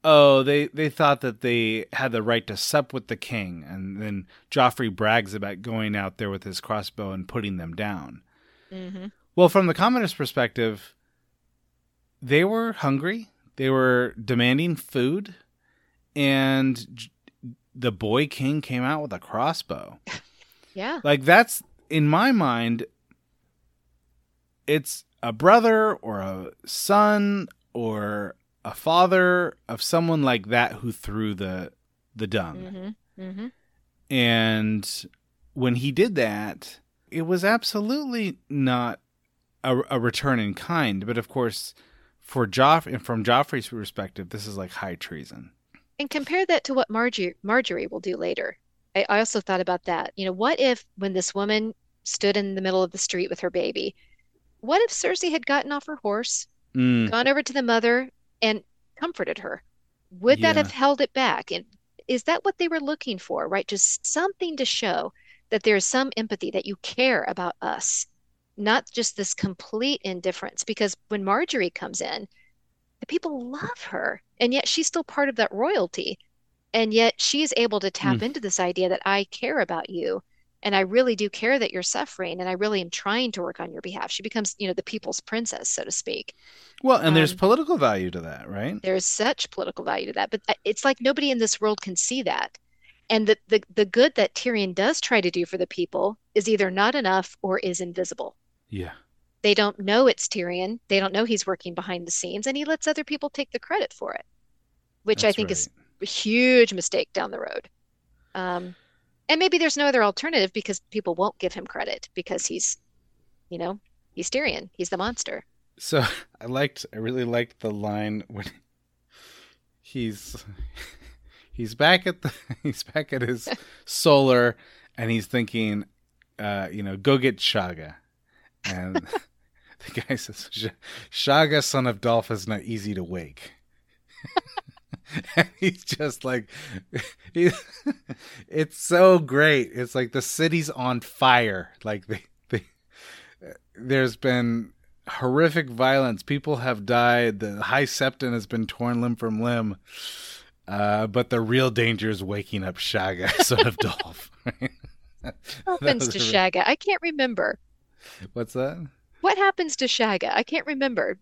oh, they, they thought that they had the right to sup with the king. And then Joffrey brags about going out there with his crossbow and putting them down. Mhm. Well, from the communist perspective, they were hungry, they were demanding food, and the boy king came out with a crossbow. (laughs) Yeah. Like, that's, in my mind, it's a brother or a son or a father of someone like that who threw the the dung. hmm hmm And when he did that, it was absolutely not a, a return in kind. But of course, for Joff and from Joffrey's perspective, this is like high treason. And compare that to what Margaery Margaery will do later. I, I also thought about that. You know, what if when this woman stood in the middle of the street with her baby, what if Cersei had gotten off her horse, Mm, gone over to the mother, and comforted her? Would that have held it back? And is that what they were looking for, right? Just something to show that there is some empathy, that you care about us, not just this complete indifference. Because when Margaery comes in, the people love her, and yet she's still part of that royalty. And yet she is able to tap Mm. into this idea that I care about you, and I really do care that you're suffering, and I really am trying to work on your behalf. She becomes, you know, the people's princess, so to speak. well, and there's Um, political value to that, right? There's such political value to that, but uh, it's like nobody in this world can see that. And the, the the good that Tyrion does try to do for the people is either not enough or is invisible. Yeah. They don't know it's Tyrion. They don't know he's working behind the scenes, and he lets other people take the credit for it, which I That's think is a huge mistake down the road. Um, and maybe there's no other alternative because people won't give him credit because he's, you know, he's Tyrion. He's the monster. So (laughs) I liked, I really liked the line when (laughs) he's (laughs) he's back at the he's back at his solar, and he's thinking, uh, you know, go get Shagga, and (laughs) the guy says, Shagga, son of Dolf, is not easy to wake. (laughs) and he's just like, (laughs) he, it's so great. It's like the city's on fire. Like they, they, there's been horrific violence. People have died. The High Septon has been torn limb from limb. Uh, but the real danger is waking up Shagga, son of Dolf. happens was to Shagga? I can't remember. (laughs) What's that? What happens to Shagga? I can't remember.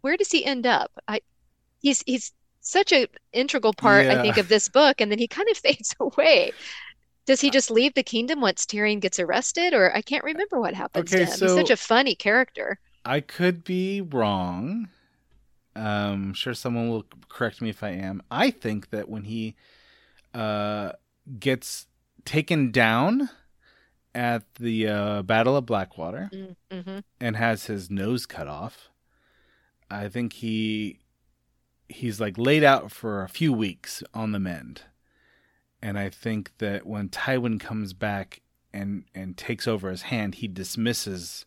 Where does he end up? I he's he's such an integral part, I think, of this book, and then he kind of (laughs) fades away. Does he just leave the kingdom once Tyrion gets arrested, or I can't remember what happens to Okay, him. He's such a funny character. I could be wrong. Um, I'm sure someone will correct me if I am. I think that when he uh, gets taken down at the uh, Battle of Blackwater Mm-hmm. and has his nose cut off, I think he he's like laid out for a few weeks on the mend. And I think that when Tywin comes back and and takes over his hand, he dismisses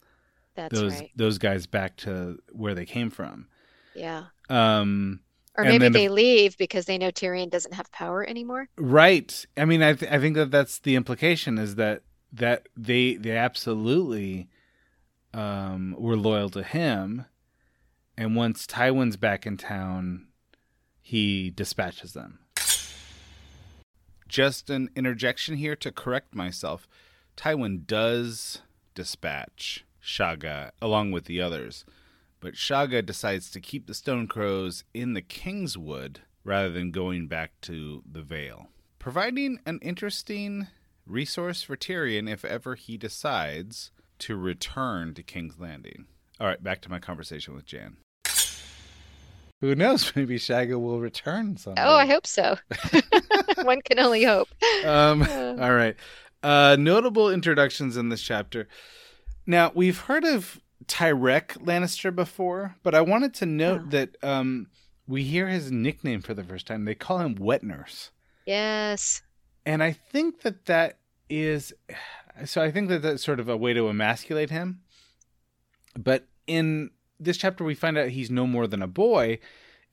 That's those right. those guys back to where they came from. Yeah. Um, Or maybe they if- leave because they know Tyrion doesn't have power anymore. right. I mean, I th- I think that that's the implication is that that they they absolutely um, were loyal to him, and once Tywin's back in town, he dispatches them. Just an interjection here to correct myself. Tywin does dispatch Shagga along with the others, but Shagga decides to keep the Stone Crows in the Kingswood rather than going back to the Vale, providing an interesting resource for Tyrion if ever he decides to return to King's Landing. All right, back to my conversation with Jan. Who knows? (laughs) Maybe Shagga will return someday. Oh, I hope so. (laughs) One can only hope. Um, (laughs) all right. Uh, notable introductions in this chapter. Now, we've heard of Tyrek Lannister before, but I wanted to note Oh. that um, we hear his nickname for the first time. They call him Wet Nurse. Yes. And I think that that is. So I think that that's sort of a way to emasculate him. But in this chapter, we find out he's no more than a boy.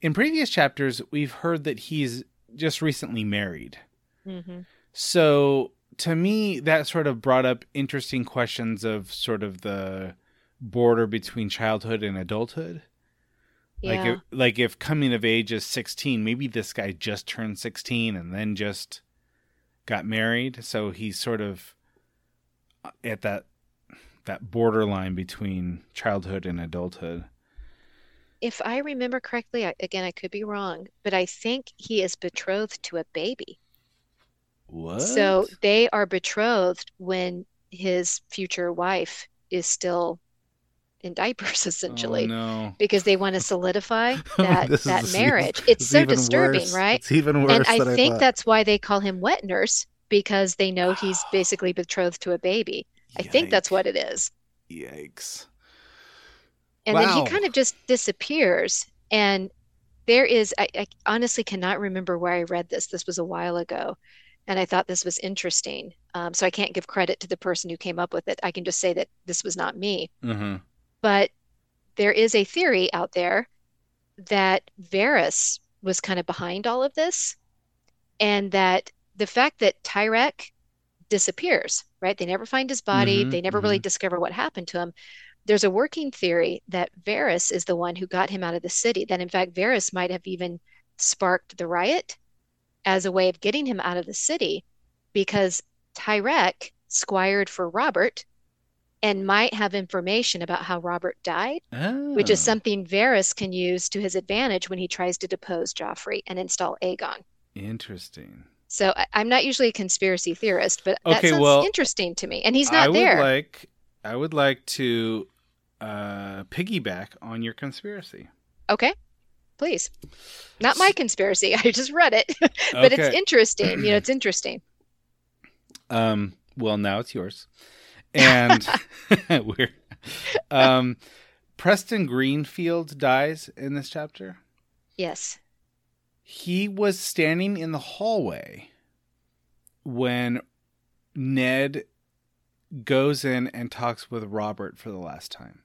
In previous chapters, we've heard that he's just recently married. hmm So to me, that sort of brought up interesting questions of sort of the border between childhood and adulthood. Like Yeah. if, like if coming of age is 16, maybe this guy just turned 16 and then just got married, so he's sort of uh, at that that borderline between childhood and adulthood. If I remember correctly, I, again, I could be wrong, but I think he is betrothed to a baby. What? So they are betrothed when his future wife is still in diapers, (laughs) essentially, Oh, no. because they want to solidify (laughs) that that is even- marriage. It's so disturbing, worse. right? It's even worse And I think thought. that's why they call him wet nurse because they know he's (sighs) basically betrothed to a baby. I think that's what it is. Yikes. And then he kind of just disappears. And there is, I, I honestly cannot remember where I read this. This was a while ago. And I thought this was interesting. Um, so I can't give credit to the person who came up with it. I can just say that this was not me. Mm-hmm. But there is a theory out there that Varys was kind of behind all of this, and that the fact that Tyrek disappears, right? They never find his body, Mhm, they never really discover what happened to him. There's a working theory that Varys is the one who got him out of the city, that in fact Varys might have even sparked the riot as a way of getting him out of the city because Tyrek squired for Robert and might have information about how Robert died, which is Oh. something Varys can use to his advantage when he tries to depose Joffrey and install Aegon. Interesting. So I, I'm not usually a conspiracy theorist, but that Okay, sounds well, interesting to me. And he's not I not would there. like I would like to uh piggyback on your conspiracy. Okay, please. Not my conspiracy. (laughs) I just read it, (laughs) but it's interesting. You know, it's (clears throat) interesting. Um well now it's yours. And (laughs) (laughs) we're um Preston Greenfield dies in this chapter. Yes. He was standing in the hallway when Ned goes in and talks with Robert for the last time.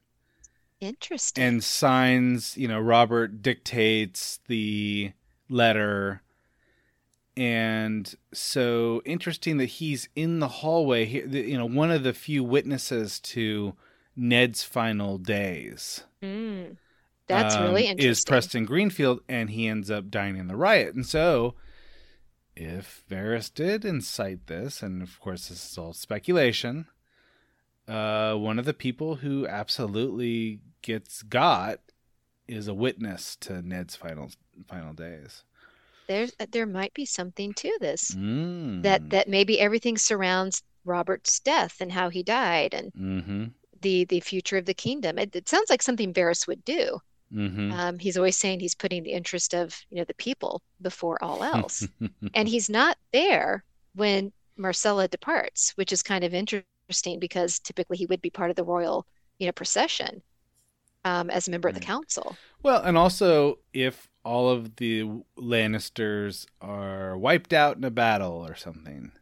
Interesting. and signs you know robert dictates the letter and so interesting that he's in the hallway he, you know one of the few witnesses to ned's final days Mm, that's um, really interesting. is preston greenfield and he ends up dying in the riot and so if Varys did incite this, and of course this is all speculation, uh, one of the people who absolutely gets got is a witness to Ned's final final days. There's there might be something to this. Mm. That that maybe everything surrounds Robert's death and how he died and Mm-hmm. the the future of the kingdom. It, it sounds like something Varys would do. Mm-hmm. Um, he's always saying he's putting the interest of you know the people before all else, (laughs) and he's not there when Myrcella departs, which is kind of interesting because typically he would be part of the royal you know procession um, as a member of the council. Well, and also if all of the Lannisters are wiped out in a battle or something,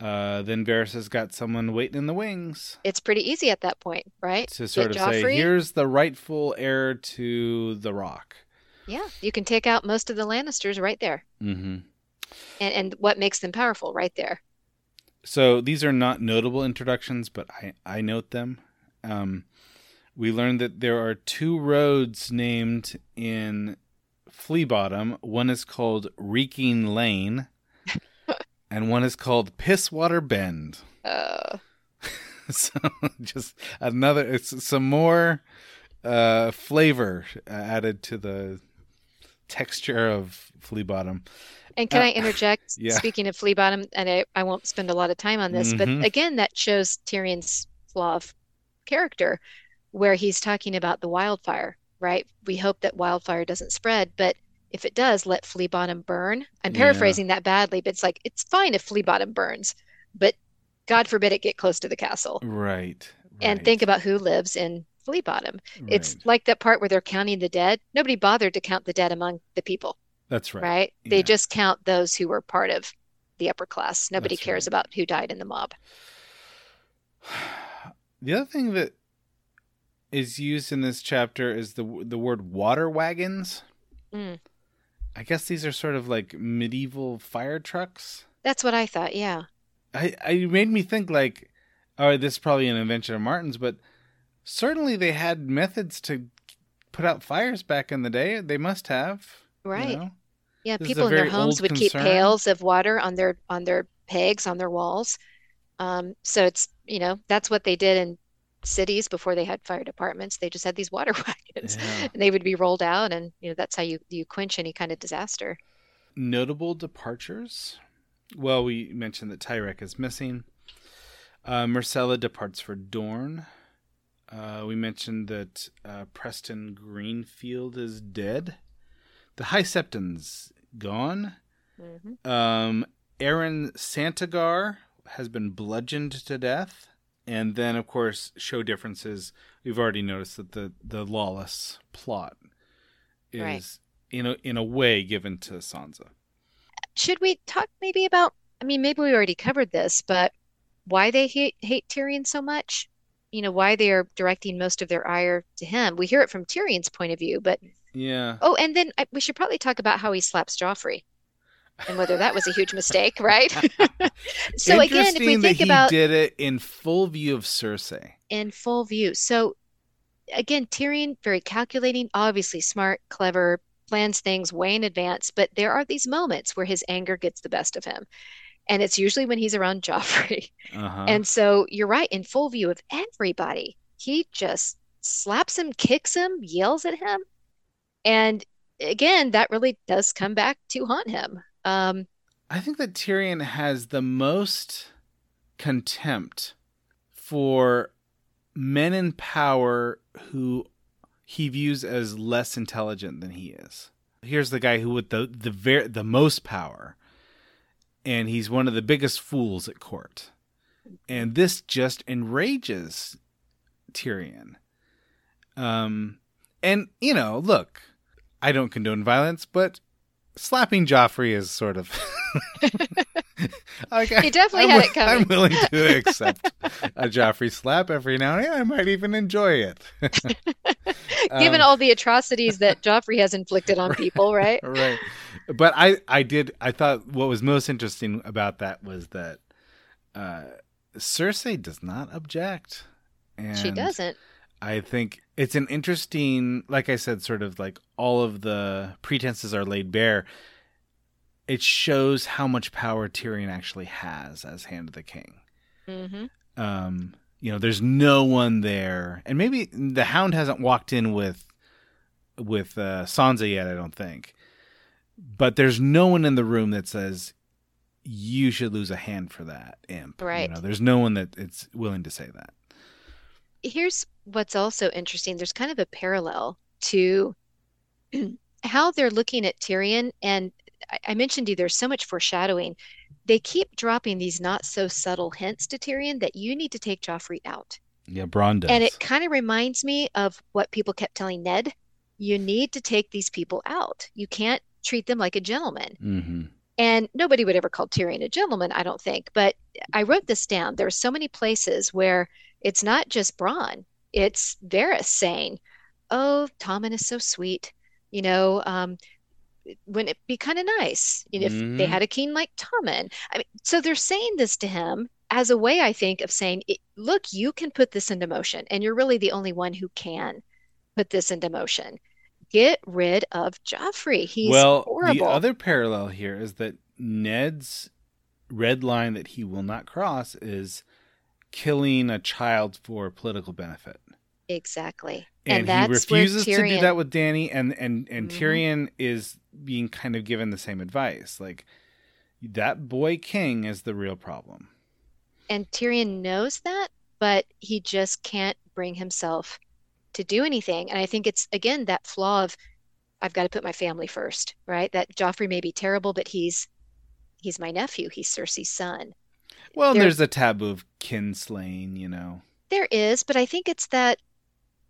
uh, then Varys has got someone waiting in the wings It's pretty easy at that point, right? to sort Get of say, "Here's the rightful heir to the Rock." Yeah, you can take out most of the Lannisters right there, Mm-hmm. and and what makes them powerful right there. So these are not notable introductions, but I, I note them. Um, we learned that there are two roads named in Flea Bottom. One is called Reeking Lane, (laughs) and one is called Pisswater Bend. Uh, (laughs) so just another, it's some more uh, flavor added to the texture of Flea Bottom. And can Uh, I interject? (laughs) yeah. Speaking of Flea Bottom, and I, I won't spend a lot of time on this, Mhm. but again, that shows Tyrion's flaw of character, where he's talking about the wildfire, right? We hope that wildfire doesn't spread, but if it does, let Flea Bottom burn. I'm Yeah. paraphrasing that badly, but it's like it's fine if Flea Bottom burns, but God forbid it get close to the castle. Right. And think about who lives in Flea Bottom. It's like that part where they're counting the dead. Nobody bothered to count the dead among the people That's right. right? Yeah. They just count those who were part of the upper class. Nobody That's cares right. about who died in the mob. (sighs) The other thing that is used in this chapter is the the word water wagons. Mm. I guess these are sort of like medieval fire trucks. That's what I thought. Yeah. I, I it made me think like, oh, this is probably an invention of Martin's, but certainly they had methods to put out fires back in the day. They must have, you Right. know? Yeah. This People in their homes would keep pails of water on their on their pegs on their walls. Um, so it's you know that's what they did in cities before they had fire departments. They just had these water (laughs) wagons, Yeah. and they would be rolled out, and you know that's how you you quench any kind of disaster. Notable departures. Well, we mentioned that Tyrek is missing. Uh, Myrcella departs for Dorne. Uh, we mentioned that uh, Preston Greenfield is dead. The High Septon's gone. hmm Um, Aron Santagar has been bludgeoned to death. And then, of course, show differences. We've already noticed that the, the Lollys plot is, Right. in, a, in a way, given to Sansa. Should we talk maybe about? I mean, maybe we already covered this, but why they hate hate Tyrion so much? You know, why they are directing most of their ire to him. We hear it from Tyrion's point of view, but Yeah. oh, and then I, we should probably talk about how he slaps Joffrey and whether that was a huge mistake, right? (laughs) So again, if we think that about did it in full view of Cersei. in full view. So again, Tyrion, very calculating, obviously smart, clever, plans things way in advance, but there are these moments where his anger gets the best of him. And it's usually when he's around (laughs) Joffrey. Uh-huh. And so you're right, in full view of everybody, he just slaps him, kicks him, yells at him. And again, that really does come back to haunt him. Um, I think that Tyrion has the most contempt for men in power who he views as less intelligent than he is. Here's the guy who with the the ver- the most power, and he's one of the biggest fools at court. And this just enrages Tyrion. Um, and you know, look, I don't condone violence, but slapping Joffrey is sort of. (laughs) like, He definitely I'm had wi- it coming. I'm willing to accept a Joffrey slap every now and then. I might even enjoy it. (laughs) given Um, all the atrocities that Joffrey has inflicted on (laughs) people, right? right but i i did i thought what was most interesting about that was that uh cersei does not object and She doesn't. I think it's an interesting like i said sort of like all of the pretenses are laid bare it shows how much power Tyrion actually has as Hand of the King. hmm Um, you know, there's no one there, and maybe the Hound hasn't walked in with with uh, Sansa yet. I don't think, but there's no one in the room that says you should lose a hand for that imp. Right. You know, there's no one that it's willing to say that. Here's what's also interesting. There's kind of a parallel to (clears throat) how they're looking at Tyrion. And I, I mentioned to you, there's so much foreshadowing. They keep dropping these not so subtle hints to Tyrion that you need to take Joffrey out. Yeah, Bronn does. And it kind of reminds me of what people kept telling Ned. You need to take these people out. You can't treat them like a gentleman. hmm And nobody would ever call Tyrion a gentleman, I don't think. But I wrote this down. There are so many places where it's not just Bronn, it's Varys saying, Oh, Tommen is so sweet. You know, um, wouldn't it be kind of nice you know, if they Mhm. had a king like Tommen? I mean, so they're saying this to him as a way, I think, of saying, Look, you can put this into motion, and you're really the only one who can put this into motion. Get rid of Joffrey. He's well, horrible. the other parallel here is that Ned's red line that he will not cross is killing a child for political benefit. Exactly. And, And he refuses where to do that with Dany and and and Mhm. Tyrion is being kind of given the same advice. Like that boy king is the real problem. and Tyrion knows that, but he just can't bring himself to do anything. And I think it's again that flaw of I've got to put my family first, right? That Joffrey may be terrible, but he's he's my nephew. He's Cersei's son. Well, There- there's a taboo of kinslaying, you know. There is, but I think it's that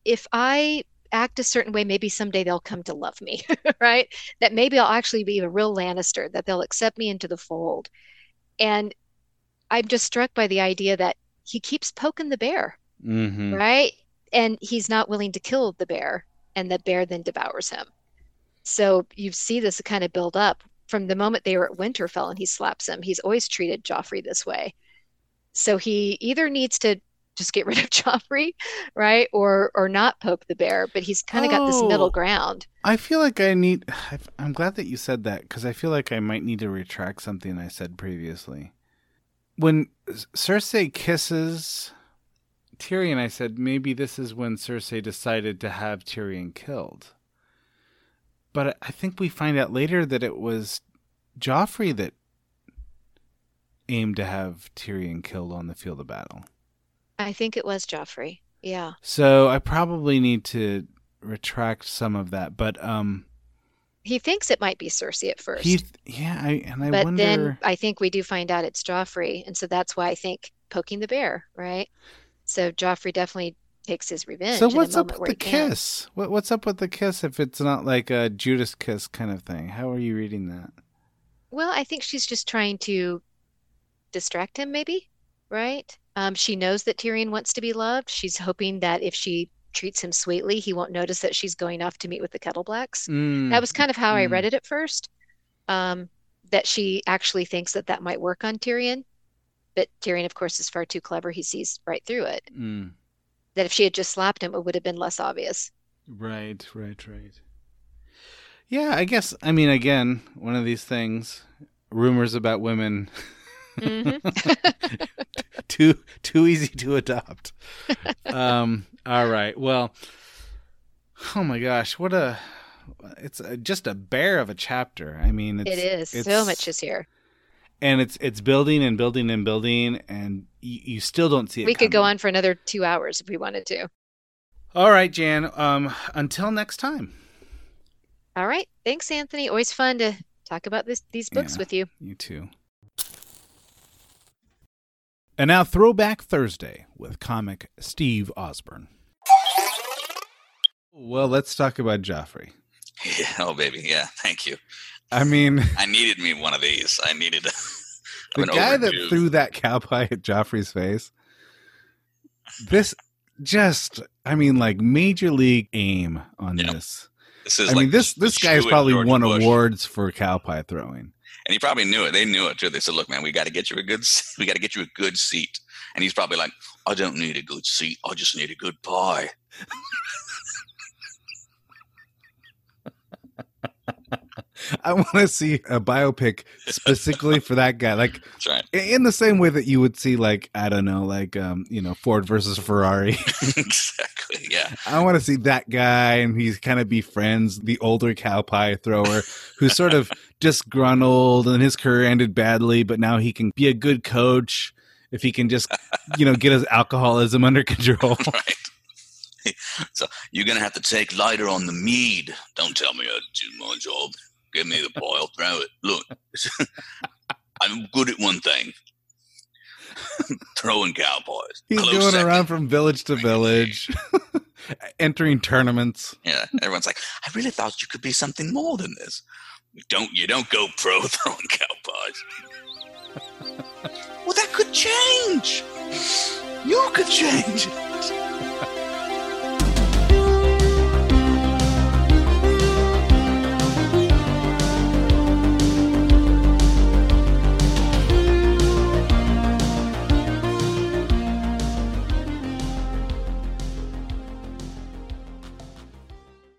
if I act a certain way, maybe someday they'll come to love me, (laughs) right? That maybe I'll actually be a real Lannister, that they'll accept me into the fold. And I'm just struck by the idea that he keeps poking the bear, Mm-hmm. right? And he's not willing to kill the bear, and the bear then devours him. So you see this kind of build up from the moment they were at Winterfell and he slaps him. He's always treated Joffrey this way. So he either needs to just get rid of (laughs) Joffrey, right? Or or not poke the bear, but he's kind of got this Oh. middle ground. I feel like I need. (sighs) I'm glad that you said that because I feel like I might need to retract something I said previously. When Cersei kisses Tyrion, I said maybe this is when Cersei decided to have Tyrion killed. But I think we find out later that it was Joffrey that aimed to have Tyrion killed on the field of battle. I think it was Joffrey. Yeah. So I probably need to retract some of that. But um, He thinks it might be Cersei at first. he, yeah, I, and I but wonder. then I think we do find out it's Joffrey, and so that's why I think poking the bear, right? So Joffrey definitely takes his revenge. So what's up with the kiss? What, what's up with the kiss if it's not like a Judas kiss kind of thing? How are you reading that? Well, I think she's just trying to distract him, maybe, right? Um, she knows that Tyrion wants to be loved. She's hoping that if she treats him sweetly, he won't notice that she's going off to meet with the Kettleblacks. Mm, That was kind of how I mm. read it at first. Um, that she actually thinks that that might work on Tyrion, but Tyrion, of course, is far too clever. He sees right through it. mm. That if she had just slapped him, it would have been less obvious. Right, right, right. Yeah, I guess. I mean, again, one of these things. Rumors about women. (laughs) Mhm. (laughs) too too easy to adopt. um. All right. Well. Oh my gosh! What a. It's a, just a bear of a chapter. I mean, it's, It is. So much is here. and it's it's building and building and building, and you, you still don't see it. We could go on for another two hours if we wanted to. All right, Jan. Um. Until next time. All right. Thanks, Anthony. Always fun to talk about this, these books Yeah. with you. You too. And now, Throwback Thursday with comic Steve Osborne. Well, let's talk about Joffrey. Yeah, (laughs) oh baby, yeah. Thank you. I mean, I needed me one of these. I needed a, (laughs) the an guy that threw that cow pie at Joffrey's face. This just, I mean, like major league aim on Yeah. this. This is I like mean, this the this guy's shoe-in probably George won Bush. awards for cow pie throwing. And he probably knew it. They knew it too. They said, "Look, man, we got to get you a good, (laughs) we got to get you a good seat." And he's probably like, "I don't need a good seat. I just need a good pie." (laughs) I want to see a biopic specifically for that guy. Like (laughs) right. in the same way that you would see like I don't know, like um, you know, Ford versus Ferrari. (laughs) exactly. Yeah. I want to see that guy and he's kind of befriends the older cow pie thrower who's sort of (laughs) disgruntled and his career ended badly, but now he can be a good coach if he can just, you know, get his alcoholism under control. right. So you're gonna have to take lighter on the mead. Don't tell me to do my job. Give me the I'll throw it. Look, (laughs) I'm good at one thing. (laughs) Throwing cow pies. He's Close going second. around from village to village, (laughs) entering tournaments. Yeah, everyone's like, I really thought you could be something more than this. Don't you don't go pro throwing cow pies. well, that could change. You could change.